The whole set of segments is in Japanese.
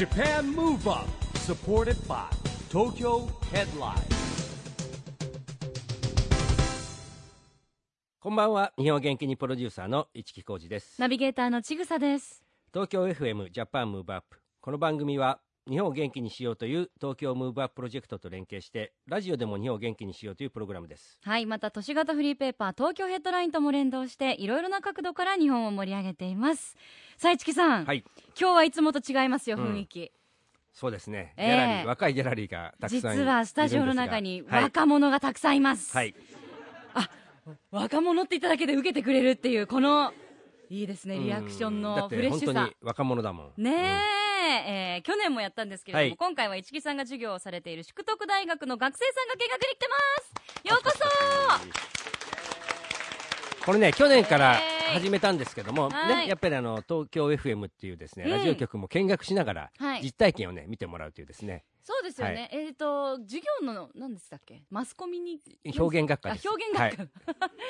Japan Move Up supported by Tokyo Headline. こんばんは。日本元気にプロデューサーの市木浩司です。ナビゲーターのちぐさです。東京 FM ジャパンムーブアップこの番組は日本を元気にしようという東京ムーブアッププロジェクトと連携してラジオでも日本を元気にしようというプログラムです。はい、また都市型フリーペーパー東京ヘッドラインとも連動していろいろな角度から日本を盛り上げています。さあ、市木さん、はい。今日はいつもと違いますよ、うん。雰囲気。そうですね、ええ。ギャラリー若いギャラリーがたくさん実が。はスタジオの中にはい。若者がたくさんいます。はい。若者って言っただけで受けてくれるっていう、この、いいですね、リアクションのフレッシュさ。本当に。若者だもん。ねえ、えー去年もやったんですけれども、はい。今回は市木さんが授業をされている淑徳大学の学生さんが見学に来てます。ようこそこれね去年からえー始めたんですけども、はい。ね、やっぱりあの東京 FM っていうですね、うん。ラジオ局も見学しながら、はい。実体験をね見てもらうというですね。そうですよね、えっ、と授業の何でしたっけ？マスコミに表現学科です。あ表現学科、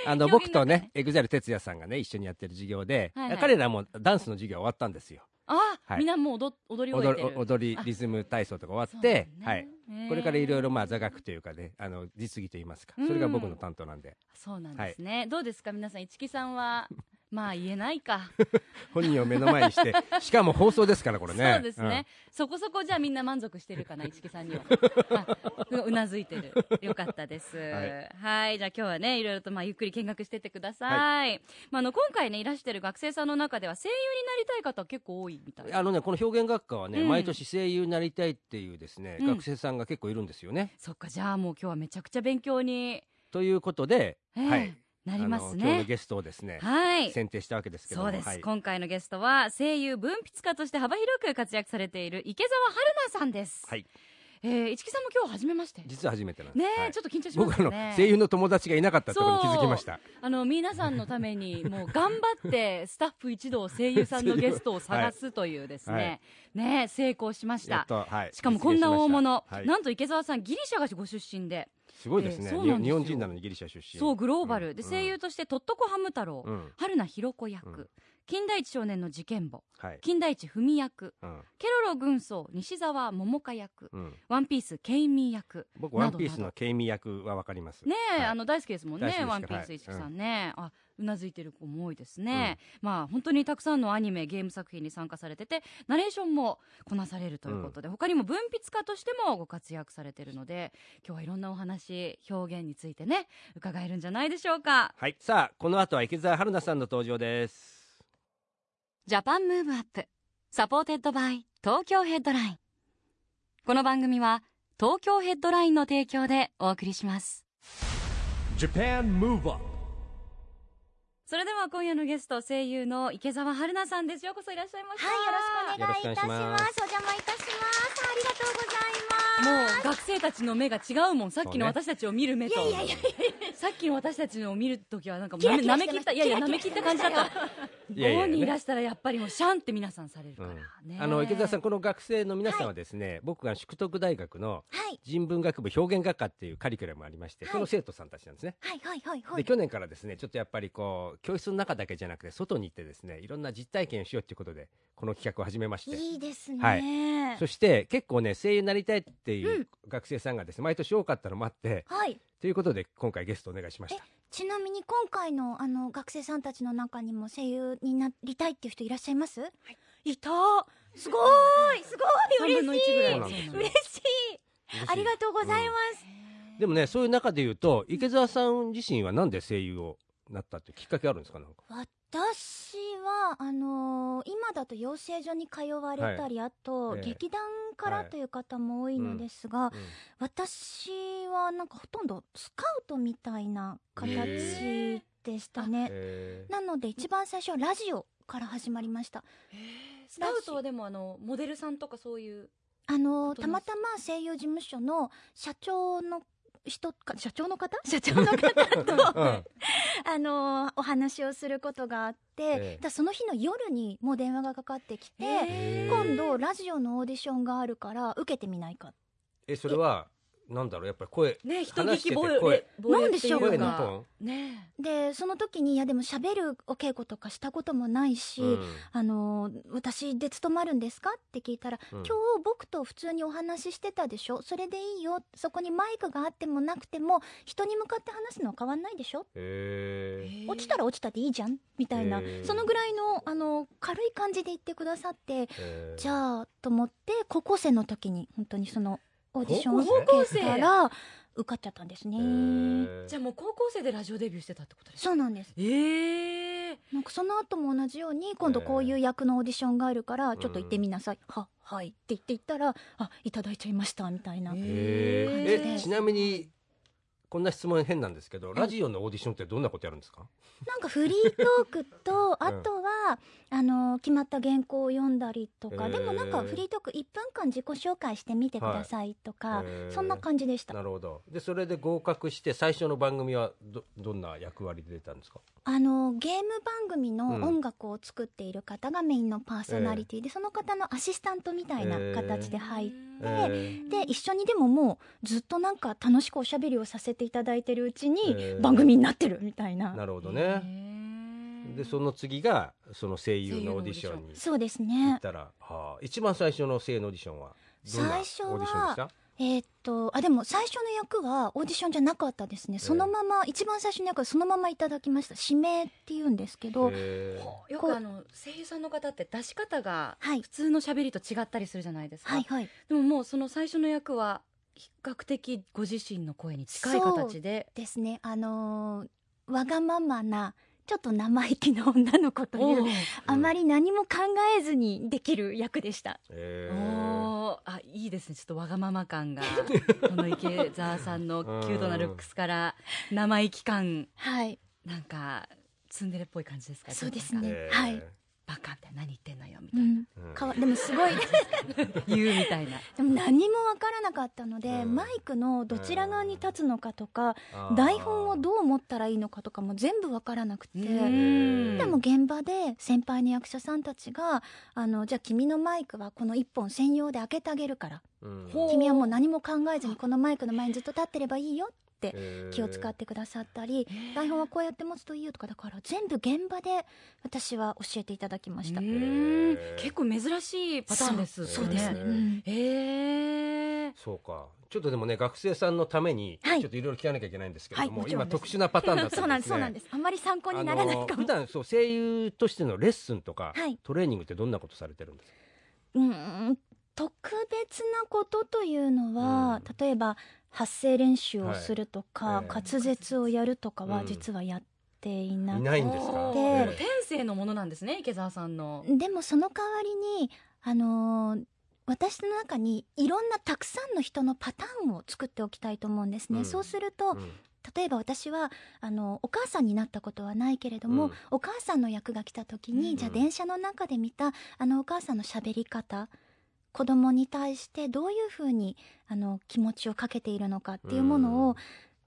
あの 表現僕とねね EXILE TETSUYA さんがね一緒にやってる授業で、はいはい。彼らもダンスの授業終わったんですよ。あ、はい。みんなもう踊踊り終え踊てる。り踊りリズム体操とか終わって、ねはい、これからいろいろまあ座学というかねあの実技といいますか。それが僕の担当なんで、そうなんですね、どうですか皆さん市木さんは？まあ言えないか。本人を目の前にして。しかも放送ですからこれね。そうですね、そこそこじゃあみんな満足してるかな市木さんには。あううなずいてる。よかったです。ははい。じゃあ今日はねいろいろとまあゆっくり見学してってください、まあ、あの今回ねいらしてる学生さんの中では声優になりたい方結構多いみたい。うんあのねこの表現学科はね、うん。毎年声優になりたいっていうですね、うん。学生さんが結構いるんですよね。そっかじゃあもう今日はめちゃくちゃ勉強に、ということで、ええ。はいなりますあの今日のねゲストをですね、はい。選定したわけですけどもそうです、はい。今回のゲストは声優文筆家として幅広く活躍されている池澤春菜さんです、はい。えー、市木さんも今日初めまして。実は初めてなんです。ねえ、はい。ちょっと緊張しま僕あの声優の友達がいなかったところに気づきました。あの皆さんのためにもう頑張ってスタッフ一同声優さんのゲストを探すというですね、ね成功しました。とはい。しかもこんな大物、しなんと池澤さんギリシャがご出身で、すごいですね、えー日本人なのにギリシャ出身。そうグローバル、ん。で声優としてとっとこハム太郎、うん。春名ひろ子役、うん金田一少年の事件簿はい。金田一文役うん。ケロロ軍曹西澤桃香役うん。ワンピースケイミー役僕ワンピースのケイミ役はわかります。ねえ、はい。あの大好きですもんねワンピースはい市木さんね、あうなずいてる子も多いですね、まあ本当にたくさんのアニメゲーム作品に参加されててナレーションもこなされるということで、他にも文筆家としてもご活躍されてるので今日はいろんなお話表現についてね伺えるんじゃないでしょうか。はい。さあこの後は池澤春菜さんの登場です Japan Move Up supported by Tokyo Headline。この番組は東京ヘッドラインの提供でお送りします。Japan Move Up それでは今夜のゲスト声優の池澤春菜さんです。ようこそいらっしゃいました。はい、よろしくお願いいたします。お願いします。お邪魔いたします。ありがとうございます。もう学生たちの目が違うもんさっきの私たちを見る目といやいやいやさっきの私たちを見るときはなんかなめめきったいやいやなめきった感じだったいやいや午後にいらしたらやっぱりもうシャンって皆さんされるから、ねあの池澤さんこの学生の皆さんはですね、僕が淑徳大学のはい。人文学部表現学科っていうカリキュラムがありまして、はいその生徒さんたちなんですねはいはいはいはい。で去年からですねちょっとやっぱりこう教室の中だけじゃなくて外に行ってですねいろんな実体験をしようということでこの企画を始めましていいですね。はいそして結構ね声優になりたいっていう学生さんがですね毎年多かったのもあってはい。ということで今回ゲストお願いしました。ちなみに今回のあの学生さんたちの中にも声優になりたいっていう人いらっしゃいます？い。た。すごい。すごい。3分の1ぐらい。嬉しい。ありがとうございます。でもねそういう中で言うと池澤さん自身はなんで声優をなったってきっかけあるんですか？なんか私はあのー今だと養成所に通われたり、あと、ええ。劇団からはいという方も多いのですが、うん。私はなんかほとんどスカウトみたいな形でしたね。え。ーなので一番最初はラジオから始まりました。スカウトはでもあのモデルさんとかそういうあのことたまたま声優事務所の社長の人か社長の方？社長の方と、うん。あのお話をすることがあって、ええ。だその日の夜にもう電話がかかってきて、今度ラジオのオーディションがあるから受けてみないかえそれは？なんだろうやっぱり声ね人話して聞きて声なんでしょうか？ね。でその時にいやでも喋るお稽古とかしたこともないし、うん。あの私で務まるんですか？って聞いたら、うん今日僕と普通にお話ししてたでしょそれでいいよそこにマイクがあってもなくても人に向かって話すのは変わんないでしょ？落ちたら落ちたでいいじゃんみたいな、そのぐらいのあの軽い感じで言ってくださってじゃあと思って高校生の時に本当にそのオーディションを高校生。受けたら受かっちゃったんですね、へー。じゃあもう高校生でラジオデビューしてたってことですか？そうなんです。ええなんかその後も同じように今度こういう役のオーディションがあるからちょっと行ってみなさい、ははい。って言って言ったらあいただいちゃいましたみたいな、へへーえちなみにこんな質問変なんですけど、ラジオのオーディションってどんなことやるんですか？なんかフリートークと あとは、あの決まった原稿を読んだりとか、へー。でもなんかフリートーク1分間自己紹介してみてくださいとか、へーそんな感じでした。なるほど。でそれで合格して最初の番組はどどんな役割で出たんですか？あのゲーム番組のうん。音楽を作っている方がメインのパーソナリティ。で、その方のアシスタントみたいな形で入って、えで一緒にでももうずっとなんか楽しくおしゃべりをさせていただいてるうちに番組になってるみたいな、なるほどね。でその次がその声優のオーディション。にそうです行ねったら、はあ、一番最初の声優のオーディションはどんなオーディシ最初はョンでした？えーっとあでも最初の役はオーディションじゃなかったですね。そのまま、一番最初の役はそのままいただきました。指名っていうんですけど、へー。よくあの声優さんの方って出し方がはい。普通の喋りと違ったりするじゃないですか、はいはい。でももうその最初の役は比較的ご自身の声に近い形で。ですね。あのーわがままなちょっと生意気な女の子というあまり何も考えずにできる役でした。へー。あいいですね。ちょっとわがまま感が この池澤さんのキュートなルックスから生意気感はい。なんかツンデレっぽい感じですか？そうですね。へーはいバカって何言ってんのよみたいな、うん。うん。かわでもすごい。言うみたいな。でも何もわからなかったので、うん。マイクのどちら側に立つのかとか、あー台本をどう持ったらいいのかとかも全部わからなくて、うん。でも現場で先輩の役者さんたちがあのじゃあ君のマイクはこの1本専用で開けてあげるから。君はもう何も考えずにこのマイクの前にずっと立ってればいいよって気を使ってくださったり台本はこうやって持つといいよとかだから全部現場で私は教えていただきました。結構珍しいパターンですそうそうですね、えそうか。ちょっとでもね学生さんのためにちょはいっといろいろ聞かなきゃいけないんですけれども、はいも今特殊なパターンだったんですね。そうなんですそうなんです。あんまり参考にならないかも。あの普段そう声優としてのレッスンとか、はい。トレーニングってどんなことされてるんですか？うーん特別なことというのは、うん。例えば発声練習をするとか、はいええ滑舌をやるとかはうん。実はやっていなくて、いないんですか？おー。ででも天性のものなんですね池澤さんの。でもその代わりにあのー私の中にいろんなたくさんの人のパターンを作っておきたいと思うんですね、うん。そうするとうん。例えば私はあのお母さんになったことはないけれども、うん。お母さんの役が来た時に、うん。じゃあ電車の中で見たあのお母さんの喋り方子供に対してどういうふうにあの気持ちをかけているのかっていうものを、うん。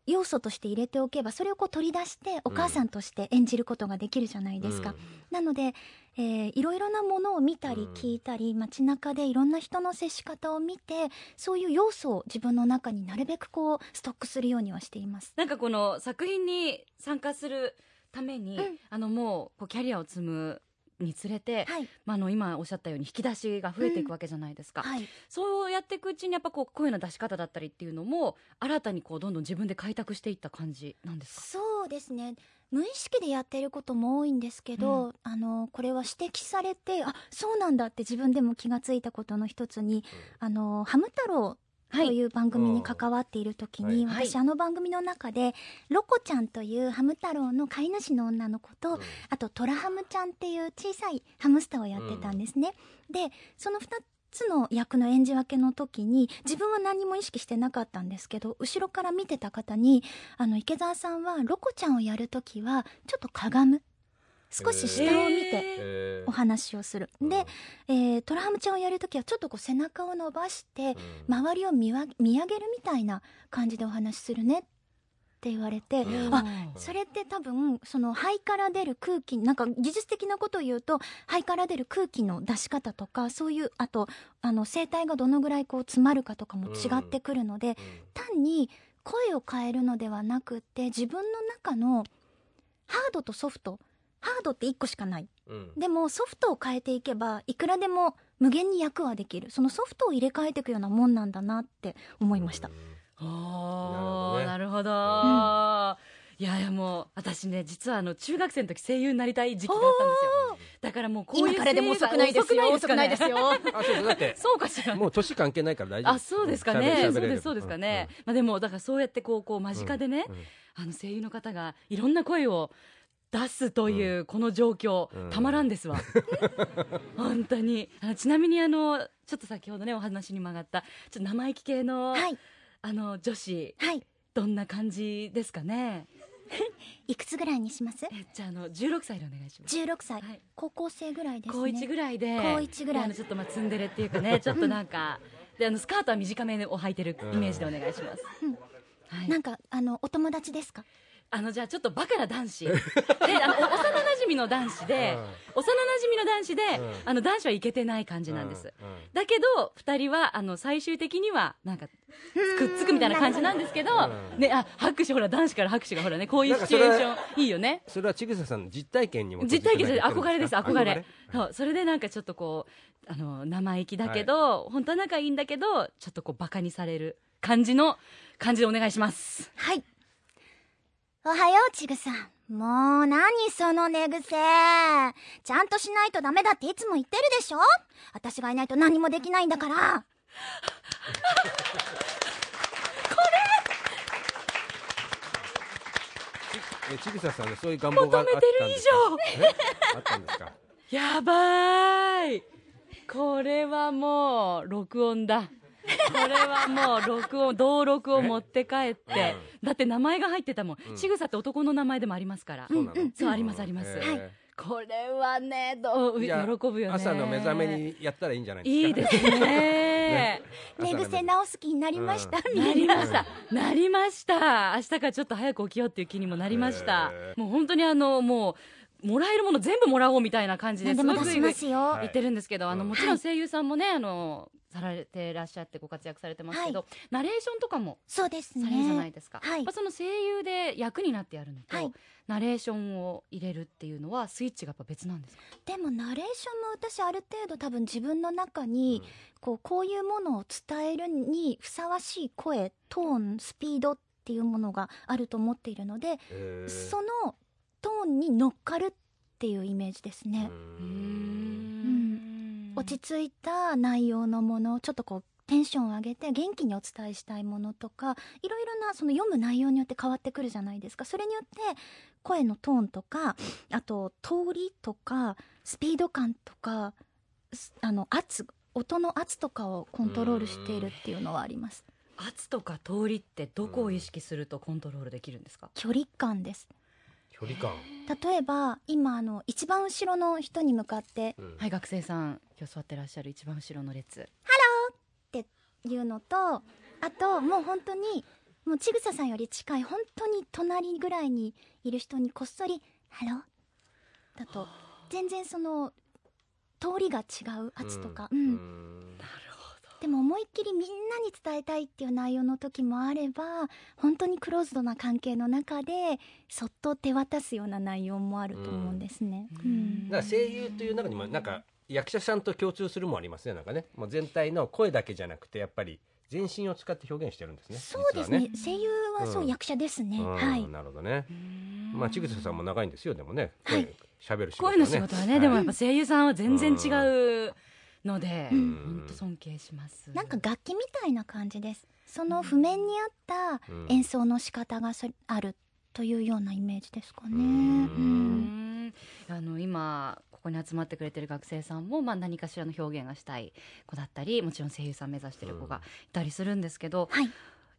要素として入れておけばそれをこう取り出してお母さんとして演じることができるじゃないですか。うん。なので、えーいろいろなものを見たりうん。聞いたり、街中でいろんな人の接し方を見てそういう要素を自分の中になるべくこうストックするようにはしています。なんかこの作品に参加するために、うん。あのもうこうキャリアを積むにつれて、はい、まあ、あの今おっしゃったように引き出しが増えていくわけじゃないですか、はい、そうやっていくうちにやっぱこう声の出し方だったりっていうのも新たにこうどんどん自分で開拓していった感じなんですか？そうですね。無意識でやってることも多いんですけど、うあのこれは指摘されてあそうなんだって自分でも気がついたことの一つに「あのハム太郎」とはい。いう番組に関わっている時に、はい。私あの番組の中でロコちゃんというハム太郎の飼い主の女の子と、うん。あとトラハムちゃんっていう小さいハムスターをやってたんですね。でその2つの役の演じ分けの時に自分は何も意識してなかったんですけど後ろから見てた方にあの池澤さんはロコちゃんをやる時はちょっとかがむ少し下を見てえー。お話をする。うん。で、えートラハムちゃんをやる時はちょっとこう背中を伸ばしてうん。周りを見わ見上げるみたいな感じでお話しするねっって言われて、うん。あそれって多分その肺から出る空気なんか技術的なことを言うと肺から出る空気の出し方とかそういうあとあの声帯がどのぐらいこう詰まるかとかも違ってくるので、単に声を変えるのではなくって自分の中のハードとソフトハードって1個しかない。うん。でもソフトを変えていけばいくらでも無限に役はできる。そのソフトを入れ替えていくようなもんなんだなって思いました、おーななるほど、いやいやもう私ね実はあの中学生の時声優になりたい時期があったんですよ。だからもうこういう今からでも遅くないですよ。遅くないですよ。あそうだってそうかしら。もう年関係ないから大丈夫。あそうですかね。喋れそうるですそうですかね、まあでもだからそうやってこうこう間近でね、うん。うん。あの声優の方がいろんな声を出すというこの状況、うん。たまらんですわ。本当に。あのちなみにあのちょっと先ほどねお話に曲がったちょっと生意気系の、はい。あの女子はい。どんな感じですかね？いくつぐらいにします？えじゃああの16歳でお願いします。16歳、はい。高校生ぐらいですね。高1ぐらいで高一ぐらい。であのちょっとまあツンデレっていうかね ちょっとなんかであのスカートは短めを履いてるイメージでお願いします、うん。はい、なんかあのお友達ですか？あのじゃあちょっとバカな男子。であのお幼馴染の男子で、幼馴染の男子で、うん。あの男子はいけてない感じなんです、うん。うん。だけど2人はあの最終的にはなんかくっつくみたいな感じなんですけど、うん。ね、あ拍手ほら男子から拍手がほらねこういうシチュエーションいいよね。それは千草さんの実体験にも実体験じゃない憧れです憧れ。憧そうそれでなんかちょっとこうあの生意気だけど、本当は仲いいんだけどちょっとこうバカにされる感じの感じでお願いします。はいおはようちぐさん。もう何その寝癖。ちゃんとしないとダメだっていつも言ってるでしょ？私がいないと何もできないんだから。え千草さんのそういう願望があったん求めてる以ですかえあったんですか？やばーい。これはもう録音だこれはもう録音同録を持って帰って。だって名前が入ってたもん。うん。ちぐさって男の名前でもありますから。そうなの。そうありますあります。はい。これはねどう喜ぶよね。朝の目覚めにやったらいいんじゃないいいですかですね 寝癖直す気になりました、うなりました、なりました。明日からちょっと早く起きようっていう気にもなりました。へもう本当にあのもうもらえるもの全部もらおうみたいな感じで何でも出しすごくますよ、はい。言ってるんですけど、あのうん。もちろん声優さんもね、あのされてらっしゃってご活躍されてますけど、ナレーションとかもそうですね。されるじゃないですか、はい。やっぱその声優で役になってやるのと、はい。ナレーションを入れるっていうのはスイッチがやっぱ別なんですか？でもナレーションも私ある程度多分自分の中に、こうこういうものを伝えるにふさわしい声トーンスピードっていうものがあると思っているので、そのトーンに乗っかるっていうイメージですね、うん。落ち着いた内容のものちょっとこうテンションを上げて元気にお伝えしたいものとかいろいろなその読む内容によって変わってくるじゃないですか。それによって声のトーンとかあと通りとかスピード感とかすあの圧音の圧とかをコントロールしているっていうのはあります。圧とか通りってどこを意識するとコントロールできるんですか、距離感です距離感。例えば今あの一番後ろの人に向かってうん。はい学生さん今日座ってらっしゃる一番後ろの列いうのとあともう本当にもうちぐささんより近い本当に隣ぐらいにいる人にこっそり「ハロー」だと全然その通りが違う圧とか、うん。うんでも思いっきりみんなに伝えたいっていう内容の時もあれば本当にクローズドな関係の中でそっと手渡すような内容もあると思うんですね。だから声優という中にもなんか役者さんと共通するもんありますねなんかねもう全体の声だけじゃなくてやっぱり全身を使って表現してるんですねそうですね。実声優はそう、うん。役者ですね、はねはい。うんなるほどね。まあ千草さんも長いんですよでもね。はい。声喋る仕事は声の仕事はね、でもやっぱ声優さんは全然違うので、うん。本当尊敬します。なんか楽器みたいな感じです。その譜面に合ったうん。演奏の仕方がそあるというようなイメージですかね、うん。うん。あの今ここに集まってくれてる学生さんも、まあ、何かしらの表現がしたい子だったりもちろん声優さん目指してる子がいたりするんですけど、はい。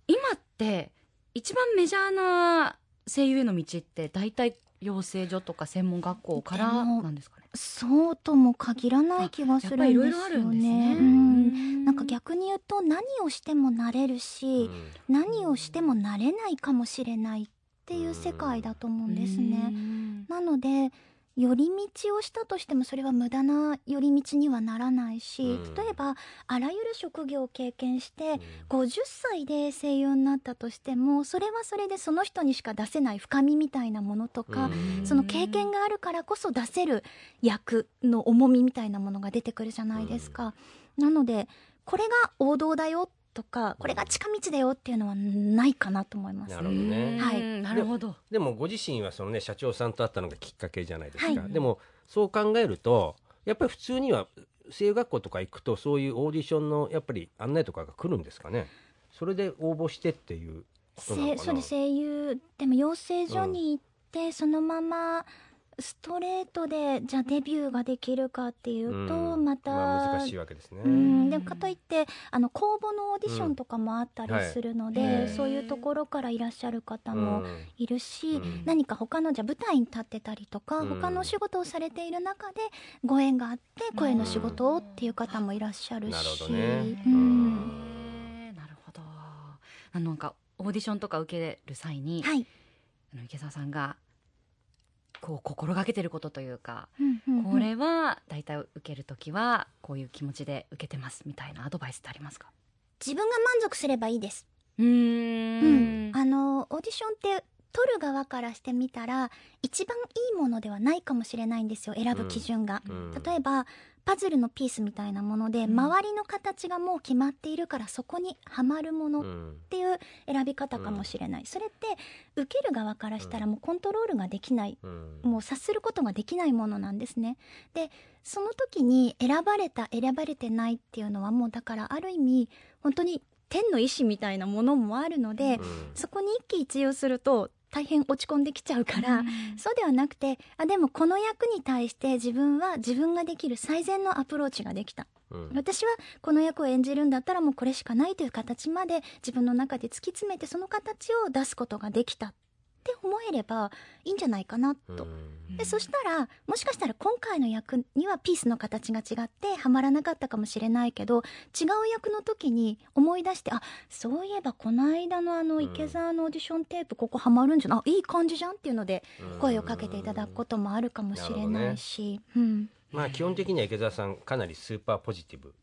今って一番メジャーな声優への道って大体養成所とか専門学校からなんですかね？そうとも限らない気がするんですよね。やっぱりいろいろあるんですね。うん。なんか逆に言うと何をしてもなれるし、うん。何をしてもなれないかもしれないっっていう世界だと思うんですね。うん。なので寄り道をしたとしてもそれは無駄な寄り道にはならないし、うん。例えばあらゆる職業を経験して、うん。50歳で声優になったとしてもそれはそれでその人にしか出せない深みみたいなものとか、うん。その経験があるからこそ出せる役の重みみたいなものが出てくるじゃないですか。なのでこれが王道だよとかこれが近道だよっていうのはないかなと思います。な。るほどね。はい。うんなるほど。でもご自身はそのね社長さんと会ったのがきっかけじゃないですか、はい。でもそう考えるとやっぱり普通には声優学校とか行くとそういうオーディションのやっぱり案内とかが来るんですかね。それで応募してっていうことなのかな。せそうです。声優でも養成所に行って、そのままストレートでじゃあデビューができるかっていうと、うん。また、まあ、難しいわけですね、うん、でもかといってあの公募のオーディションとかもあったりうんするので、はいそういうところからいらっしゃる方もうん。いるし、うん。何か他のじゃあ舞台に立ってたりとか、うん。他のお仕事をされている中でご縁があって声の仕事をっていう方もいらっしゃるし、なるほどね。ううんん。へーなるほど。あのなんかオーディションとか受ける際に、はい、あの池澤さんがこう心がけてることというか、うんうんうん。これは大体受ける時はこういう気持ちで受けてますみたいなアドバイスってありますか？自分が満足すればいいです。うーうんん、あのオーディションって取る側からしてみたら一番いいものではないかもしれないんですよ選ぶ基準が、うん。例えばパズルのピースみたいなもので、うん。周りの形がもう決まっているからそこにはまるものっうん。ていう選び方かもしれない、それって受ける側からしたらもうコントロールができない、うん。もう察することができないものなんですね。でその時に選ばれた選ばれてないっていうのはもうだからある意味本当に天の意志みたいなものもあるので、うん。そこに一喜一憂すると大変落ち込んできちゃうから、そうではなくてあでもこの役に対して自分は自分ができる最善のアプローチができた。うん。私はこの役を演じるんだったらもうこれしかないという形まで自分の中で突き詰めてその形を出すことができた。って思えればいいんじゃないかなと。うん。でそしたらもしかしたら今回の役にはピースの形が違ってはまらなかったかもしれないけど違う役の時に思い出してあそういえばこの間のあのうん。池澤のオーディションテープここはまるんじゃないあいい感じじゃんっていうので声をかけていただくこともあるかもしれないし、うん、まあ基本的には池澤さんかなりスーパーポジティブ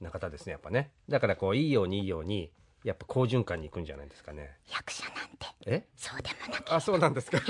な方ですねやっぱね。だからこういいようにいいようにやっぱ好循環に行くんじゃないですかね。役者なんて。え？そうでもなくあそうなんですか。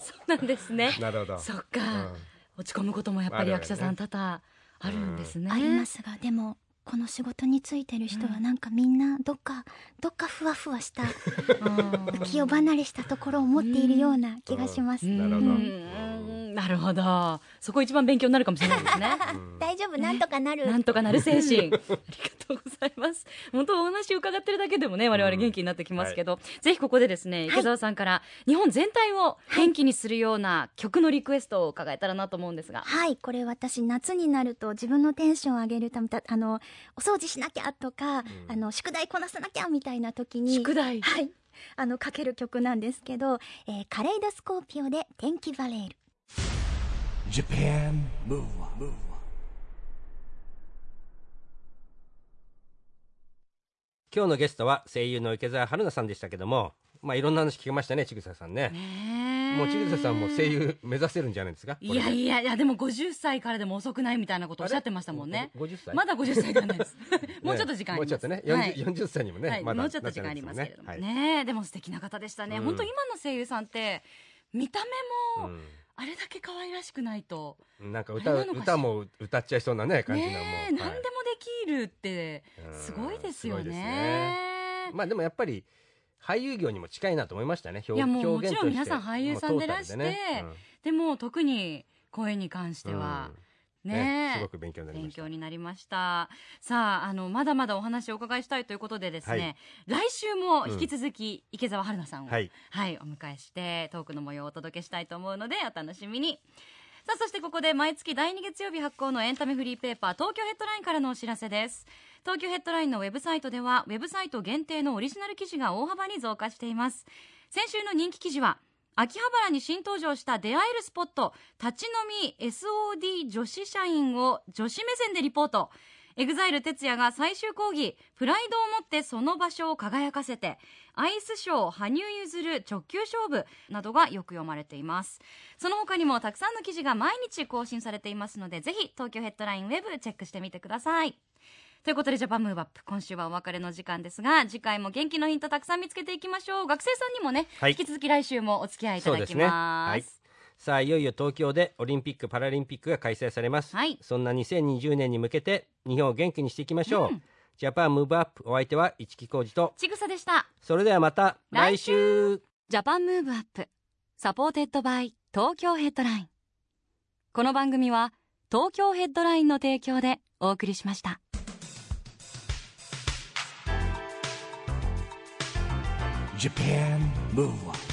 そうなんですね。なるほどそっか、うん。落ち込むこともやっぱり役者さん多々あるんですね、ありますがでもこの仕事についてる人はなんかみんなどっかどっかふわふわした うん。気を離れしたところを持っているような気がします。なるほど。うんなるほど。そこ一番勉強になるかもしれないですね。う ん大丈夫なんとかなる。なんとかなる精神。ありがとうございます。本当お話伺ってるだけでもね我々元気になってきますけど、ぜひここでですね池澤さんから日本全体を元気にするような曲のリクエストを伺えたらなと思うんですが、はい、これ私夏になると自分のテンションを上げるためだあのお掃除しなきゃとか、あの宿題こなさなきゃみたいな時に宿題。はい。あのかける曲なんですけど、えーカレイドスコーピオで天気バレール Japan Move Up, 今日のゲストは声優の池澤春菜さんでしたけどもまあいろんな話聞けましたねちぐささんね。もうちぐささんも声優目指せるんじゃないですか？いやいややいやでも50歳からでも遅くないみたいなことおっしゃってましたもんね。50歳？まだ50歳ではないです。もうちょっと時間あります。もうちょっとね 40,、はい。40歳にもね、はい、まだもうちょっと時間ありますけれども。なねってない。でも素敵な方でしたね、うん。本当今の声優さんって見た目ももん。ねあれだけ可愛らしくないと、うんなんか歌歌も歌っちゃいそうなね感じのもう、ねえ、はい。何でもできるってうんすごいですよね。ねまあでもやっぱり俳優業にも近いなと思いましたね。表いやもうもちろん皆さん俳優さんでらしてもうトータルでも特に声に関してうんは、うんね。えすごく勉強になりま勉した。強になりました。さああのまだまだお話をお伺いしたいということでですね、来週も引き続き池澤春菜さんを、はい。はい、お迎えしてトークの模様をお届けしたいと思うのでお楽しみに。さあそしてここで毎月第2月曜日発行のエンタメフリーペーパー東京ヘッドラインからのお知らせです。東京ヘッドラインのウェブサイトではウェブサイト限定のオリジナル記事が大幅に増加しています。先週の人気記事は秋葉原に新登場した出会えるスポット立ち飲み SOD 女子社員を女子目線でリポート。 EXILE TETSUYA が最終講義プライドを持ってその場所を輝かせてアイスショー羽生結弦直球勝負などがよく読まれています。その他にもたくさんの記事が毎日更新されていますのでぜひ東京ヘッドラインウェブチェックしてみてください。ということでジャパンムーブアップ今週はお別れの時間ですが次回も元気のヒントたくさん見つけていきましょう。学生さんにもね、はい。引き続き来週もお付き合いいただきそうですね。はい。ますさあいよいよ東京でオリンピック・パラリンピックが開催されます、はい。そんな2020年に向けて日本を元気にしていきましょう、うん。ジャパンムーブアップお相手は市木浩二と。ちぐさでした。それではまた来来週。 Japan Move Up supported by Tokyo Headline。この番組は東京ヘッドラインの提供でお送りしました Japan Move Up